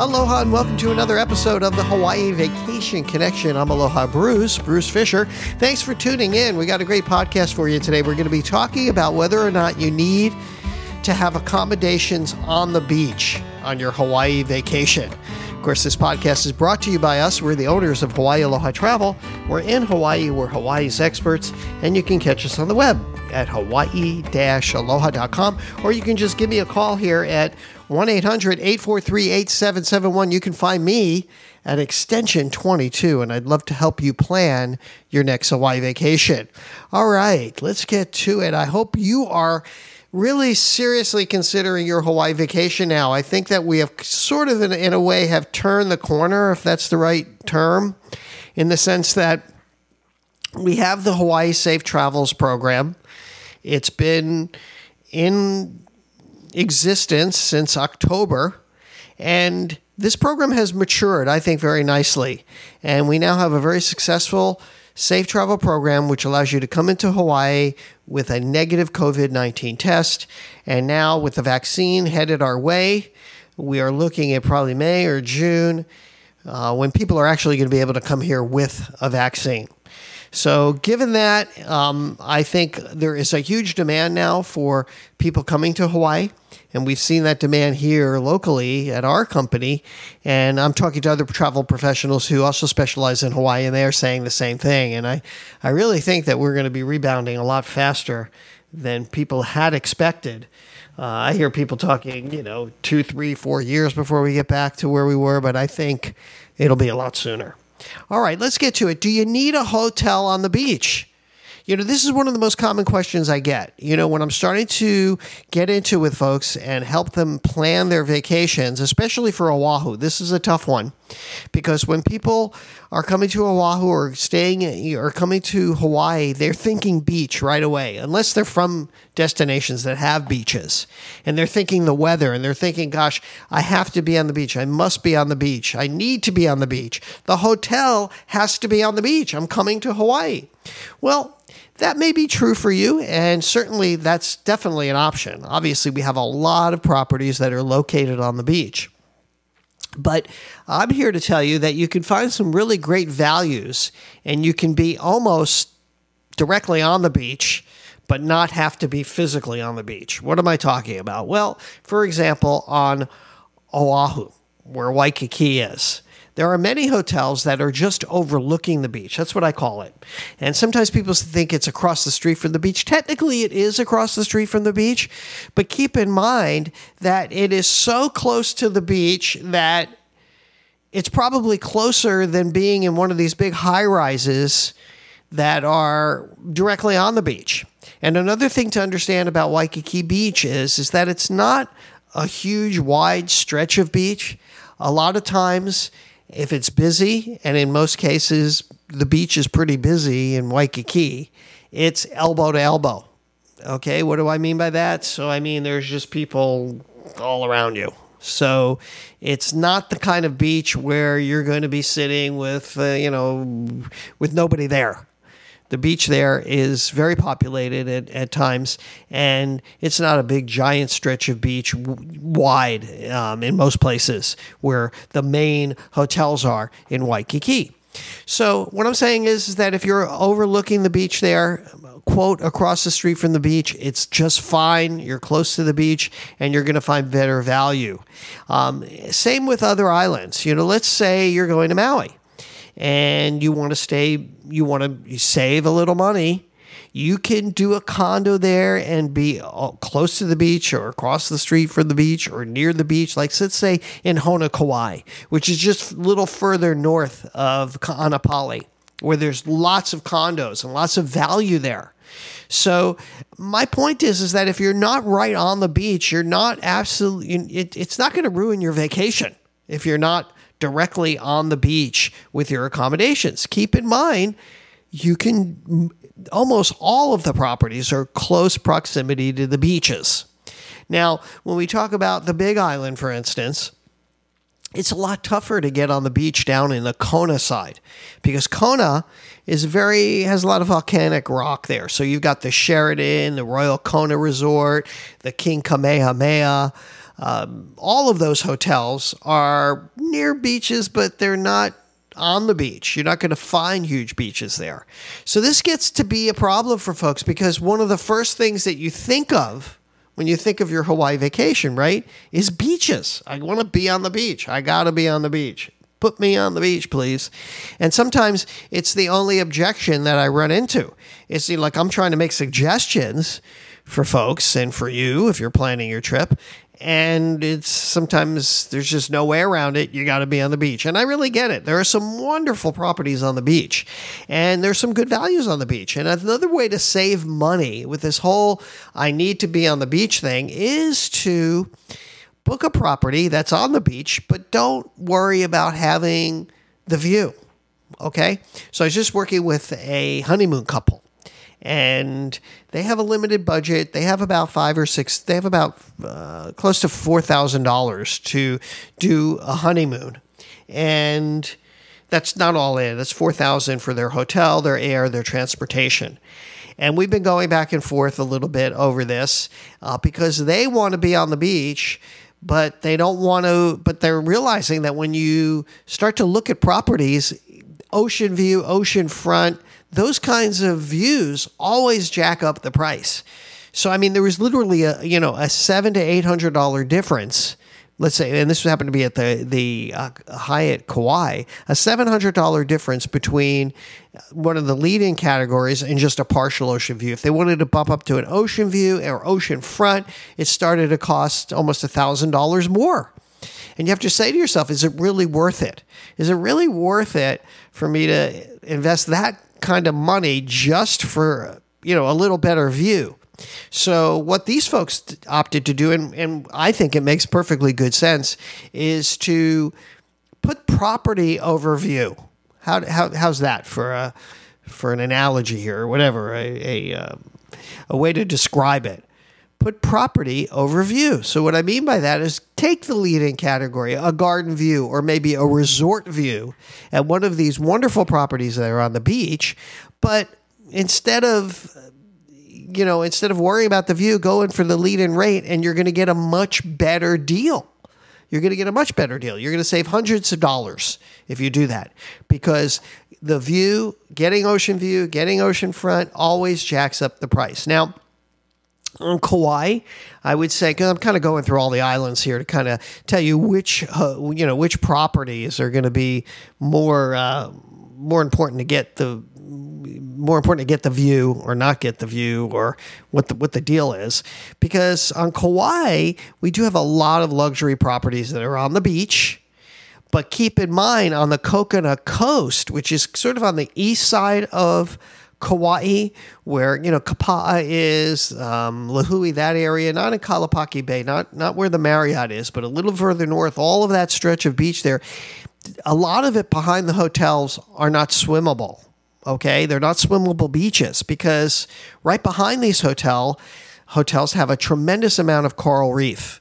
Aloha and welcome to another episode of the Hawaii Vacation Connection. I'm Aloha Bruce, Bruce Fisher. Thanks for tuning in. We got a great podcast for you today. We're going to be talking about whether or not you need to have accommodations on the beach on your Hawaii vacation. Of course, this podcast is brought to you by us. We're the owners of Hawaii Aloha Travel. We're in Hawaii, we're Hawaii's experts, and you can catch us on the web at hawaii aloha.com or you can just give me a call here at 1 800 843 8771. You can find me at extension 22, and I'd love to help you plan your next Hawaii vacation. All right, let's get to it. I hope you are really seriously considering your Hawaii vacation now. I think that we have sort of, in, in a way, have turned the corner, if that's the right term, in the sense that we have the Hawaii Safe Travels program. It's been in existence since October, and this program has matured, I think, very nicely. And we now have a very successful safe travel program which allows you to come into Hawaii with a negative COVID 19 test. And now, with the vaccine headed our way, we are looking at probably May or June uh, when people are actually going to be able to come here with a vaccine. So, given that, um, I think there is a huge demand now for people coming to Hawaii. And we've seen that demand here locally at our company. And I'm talking to other travel professionals who also specialize in Hawaii, and they are saying the same thing. And I, I really think that we're going to be rebounding a lot faster than people had expected. Uh, I hear people talking, you know, two, three, four years before we get back to where we were, but I think it'll be a lot sooner. All right, let's get to it. Do you need a hotel on the beach? You know, this is one of the most common questions I get. You know, when I'm starting to get into with folks and help them plan their vacations, especially for Oahu, this is a tough one because when people are coming to Oahu or staying or coming to Hawaii, they're thinking beach right away, unless they're from destinations that have beaches. And they're thinking the weather and they're thinking, gosh, I have to be on the beach. I must be on the beach. I need to be on the beach. The hotel has to be on the beach. I'm coming to Hawaii. Well, that may be true for you, and certainly that's definitely an option. Obviously, we have a lot of properties that are located on the beach. But I'm here to tell you that you can find some really great values and you can be almost directly on the beach, but not have to be physically on the beach. What am I talking about? Well, for example, on Oahu, where Waikiki is. There are many hotels that are just overlooking the beach. That's what I call it. And sometimes people think it's across the street from the beach. Technically, it is across the street from the beach, but keep in mind that it is so close to the beach that it's probably closer than being in one of these big high rises that are directly on the beach. And another thing to understand about Waikiki Beach is, is that it's not a huge wide stretch of beach. A lot of times if it's busy, and in most cases, the beach is pretty busy in Waikiki, it's elbow to elbow. Okay, what do I mean by that? So, I mean, there's just people all around you. So, it's not the kind of beach where you're going to be sitting with, uh, you know, with nobody there. The beach there is very populated at, at times, and it's not a big, giant stretch of beach w- wide um, in most places where the main hotels are in Waikiki. So, what I'm saying is, is that if you're overlooking the beach there, quote, across the street from the beach, it's just fine. You're close to the beach and you're going to find better value. Um, same with other islands. You know, let's say you're going to Maui and you want to stay, you want to save a little money, you can do a condo there and be uh, close to the beach or across the street from the beach or near the beach. Like, let's say in Honokowai, which is just a little further north of Kaanapali, where there's lots of condos and lots of value there. So my point is, is that if you're not right on the beach, you're not absolutely. It, it's not going to ruin your vacation if you're not directly on the beach with your accommodations. Keep in mind, you can almost all of the properties are close proximity to the beaches. Now, when we talk about the Big Island, for instance, it's a lot tougher to get on the beach down in the Kona side because Kona is very has a lot of volcanic rock there. So you've got the Sheraton, the Royal Kona Resort, the King Kamehameha, Um, all of those hotels are near beaches, but they're not on the beach. You're not going to find huge beaches there. So this gets to be a problem for folks because one of the first things that you think of when you think of your Hawaii vacation, right, is beaches. I want to be on the beach. I got to be on the beach. Put me on the beach, please. And sometimes it's the only objection that I run into. It's like I'm trying to make suggestions for folks and for you if you're planning your trip and it's sometimes there's just no way around it. You got to be on the beach. And I really get it. There are some wonderful properties on the beach, and there's some good values on the beach. And another way to save money with this whole I need to be on the beach thing is to book a property that's on the beach, but don't worry about having the view. Okay. So I was just working with a honeymoon couple and they have a limited budget. They have about five or six. They have about uh, close to four thousand dollars to do a honeymoon, and that's not all in. That's four thousand for their hotel, their air, their transportation. And we've been going back and forth a little bit over this uh, because they want to be on the beach, but they don't want to. But they're realizing that when you start to look at properties, ocean view, ocean front those kinds of views always jack up the price. So I mean, there was literally a you know a seven to eight hundred dollar difference. Let's say, and this happened to be at the the uh, Hyatt Kauai, a seven hundred dollar difference between one of the leading categories and just a partial ocean view. If they wanted to bump up to an ocean view or ocean front, it started to cost almost a thousand dollars more. And you have to say to yourself, is it really worth it? Is it really worth it for me to invest that kind of money just for you know a little better view. So what these folks opted to do, and, and I think it makes perfectly good sense, is to put property overview. How, how how's that for a for an analogy here or whatever a a, uh, a way to describe it? Put property overview. So what I mean by that is take the leading category, a garden view or maybe a resort view at one of these wonderful properties that are on the beach, but instead of you know, instead of worrying about the view, go in for the lead in rate and you're going to get a much better deal. You're going to get a much better deal. You're going to save hundreds of dollars if you do that because the view, getting ocean view, getting ocean front always jacks up the price. Now, on Kauai, I would say because I'm kind of going through all the islands here to kind of tell you which uh, you know which properties are going to be more uh, more important to get the more important to get the view or not get the view or what the what the deal is. Because on Kauai we do have a lot of luxury properties that are on the beach but keep in mind on the Coconut Coast which is sort of on the east side of Kauai, where you know Kapa'a is, um, Lihue, that area, not in Kalapaki Bay, not not where the Marriott is, but a little further north. All of that stretch of beach there, a lot of it behind the hotels are not swimmable. Okay, they're not swimmable beaches because right behind these hotel hotels have a tremendous amount of coral reef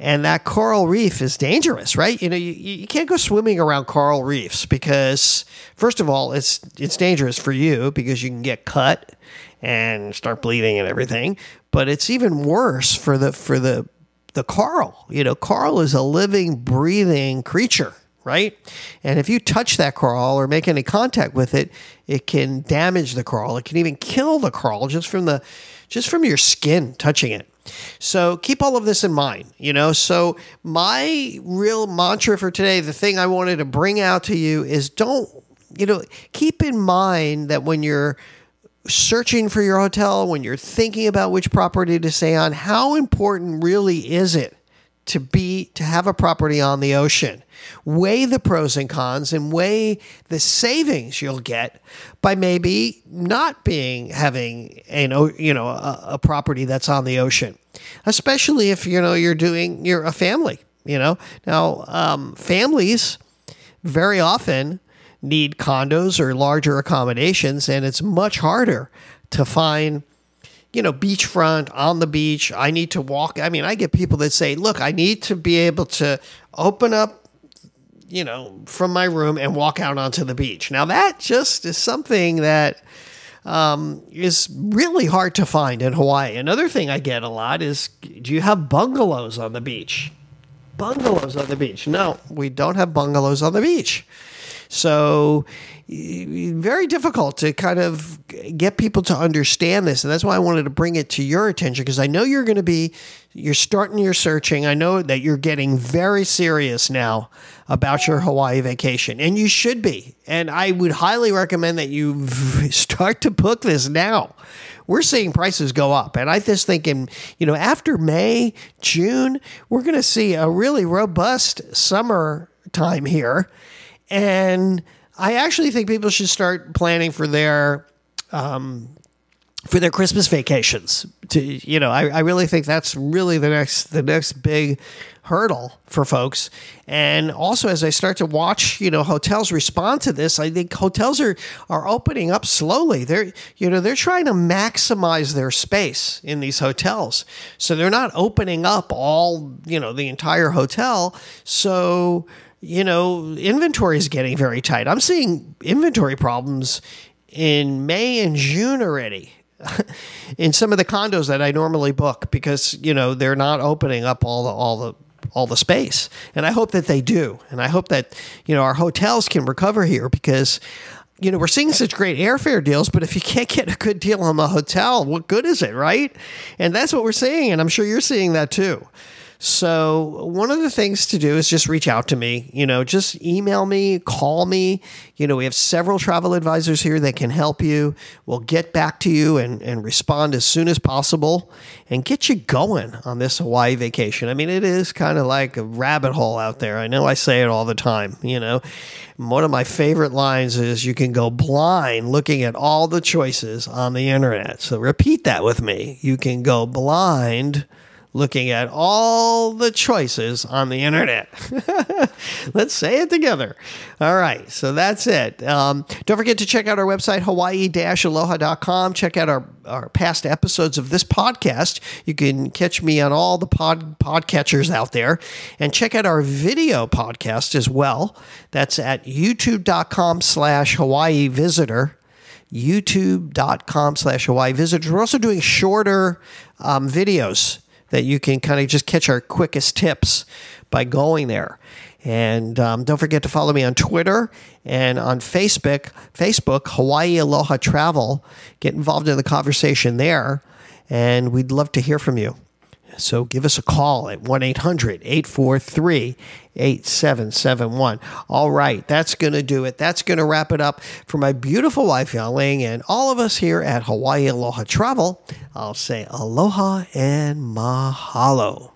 and that coral reef is dangerous, right? You know, you, you can't go swimming around coral reefs because, first of all, it's it's dangerous for you because you can get cut and start bleeding and everything. But it's even worse for the for the the coral. You know, coral is a living, breathing creature, right? And if you touch that coral or make any contact with it, it can damage the coral. It can even kill the coral just from the just from your skin touching it. So keep all of this in mind, you know. So my real mantra for today, the thing I wanted to bring out to you is don't, you know, keep in mind that when you're searching for your hotel, when you're thinking about which property to stay on, how important really is it to be to have a property on the ocean? weigh the pros and cons and weigh the savings you'll get by maybe not being having an you know a, a property that's on the ocean especially if you know you're doing you're a family you know now um, families very often need condos or larger accommodations and it's much harder to find you know, beachfront on the beach. I need to walk. I mean, I get people that say, look, I need to be able to open up you know, from my room and walk out onto the beach. Now, that just is something that um, is really hard to find in Hawaii. Another thing I get a lot is do you have bungalows on the beach? Bungalows on the beach. No, we don't have bungalows on the beach. So, very difficult to kind of get people to understand this. And that's why I wanted to bring it to your attention because I know you're going to be, you're starting your searching. I know that you're getting very serious now about your Hawaii vacation, and you should be. And I would highly recommend that you start to book this now we're seeing prices go up. And I just thinking, you know, after May, June, we're going to see a really robust summer time here. And I actually think people should start planning for their um, for their Christmas vacations. To you know, I, I really think that's really the next the next big hurdle for folks. And also, as I start to watch, you know, hotels respond to this, I think hotels are are opening up slowly. They're you know they're trying to maximize their space in these hotels, so they're not opening up all you know the entire hotel. So you know, inventory is getting very tight. I'm seeing inventory problems in May and June already in some of the condos that I normally book because you know they're not opening up all the all the all the space. And I hope that they do. And I hope that you know our hotels can recover here because you know, we're seeing such great airfare deals, but if you can't get a good deal on the hotel, what good is it, right? And that's what we're seeing, and I'm sure you're seeing that too. So, one of the things to do is just reach out to me. You know, just email me, call me. You know, we have several travel advisors here that can help you. We'll get back to you and, and respond as soon as possible and get you going on this Hawaii vacation. I mean, it is kind of like a rabbit hole out there. I know I say it all the time. You know, one of my favorite lines is you can go blind looking at all the choices on the internet. So, repeat that with me. You can go blind looking at all the choices on the internet. Let's say it together. All right, so that's it. Um, don't forget to check out our website, hawaii aloha.com. Check out our, our past episodes of this podcast. You can catch me on all the pod podcatchers out there and check out our video podcast as well. That's at youtube.com slash Hawaii visitor youtube.com slash Hawaii visitors. We're also doing shorter um, videos that you can kind of just catch our quickest tips by going there. And um, don't forget to follow me on Twitter and on Facebook, Facebook, Hawaii Aloha Travel. Get involved in the conversation there, and we'd love to hear from you. So give us a call at 1 800 843 8771. All right, that's going to do it. That's going to wrap it up for my beautiful wife, Yaling, and all of us here at Hawaii Aloha Travel. I'll say aloha and mahalo.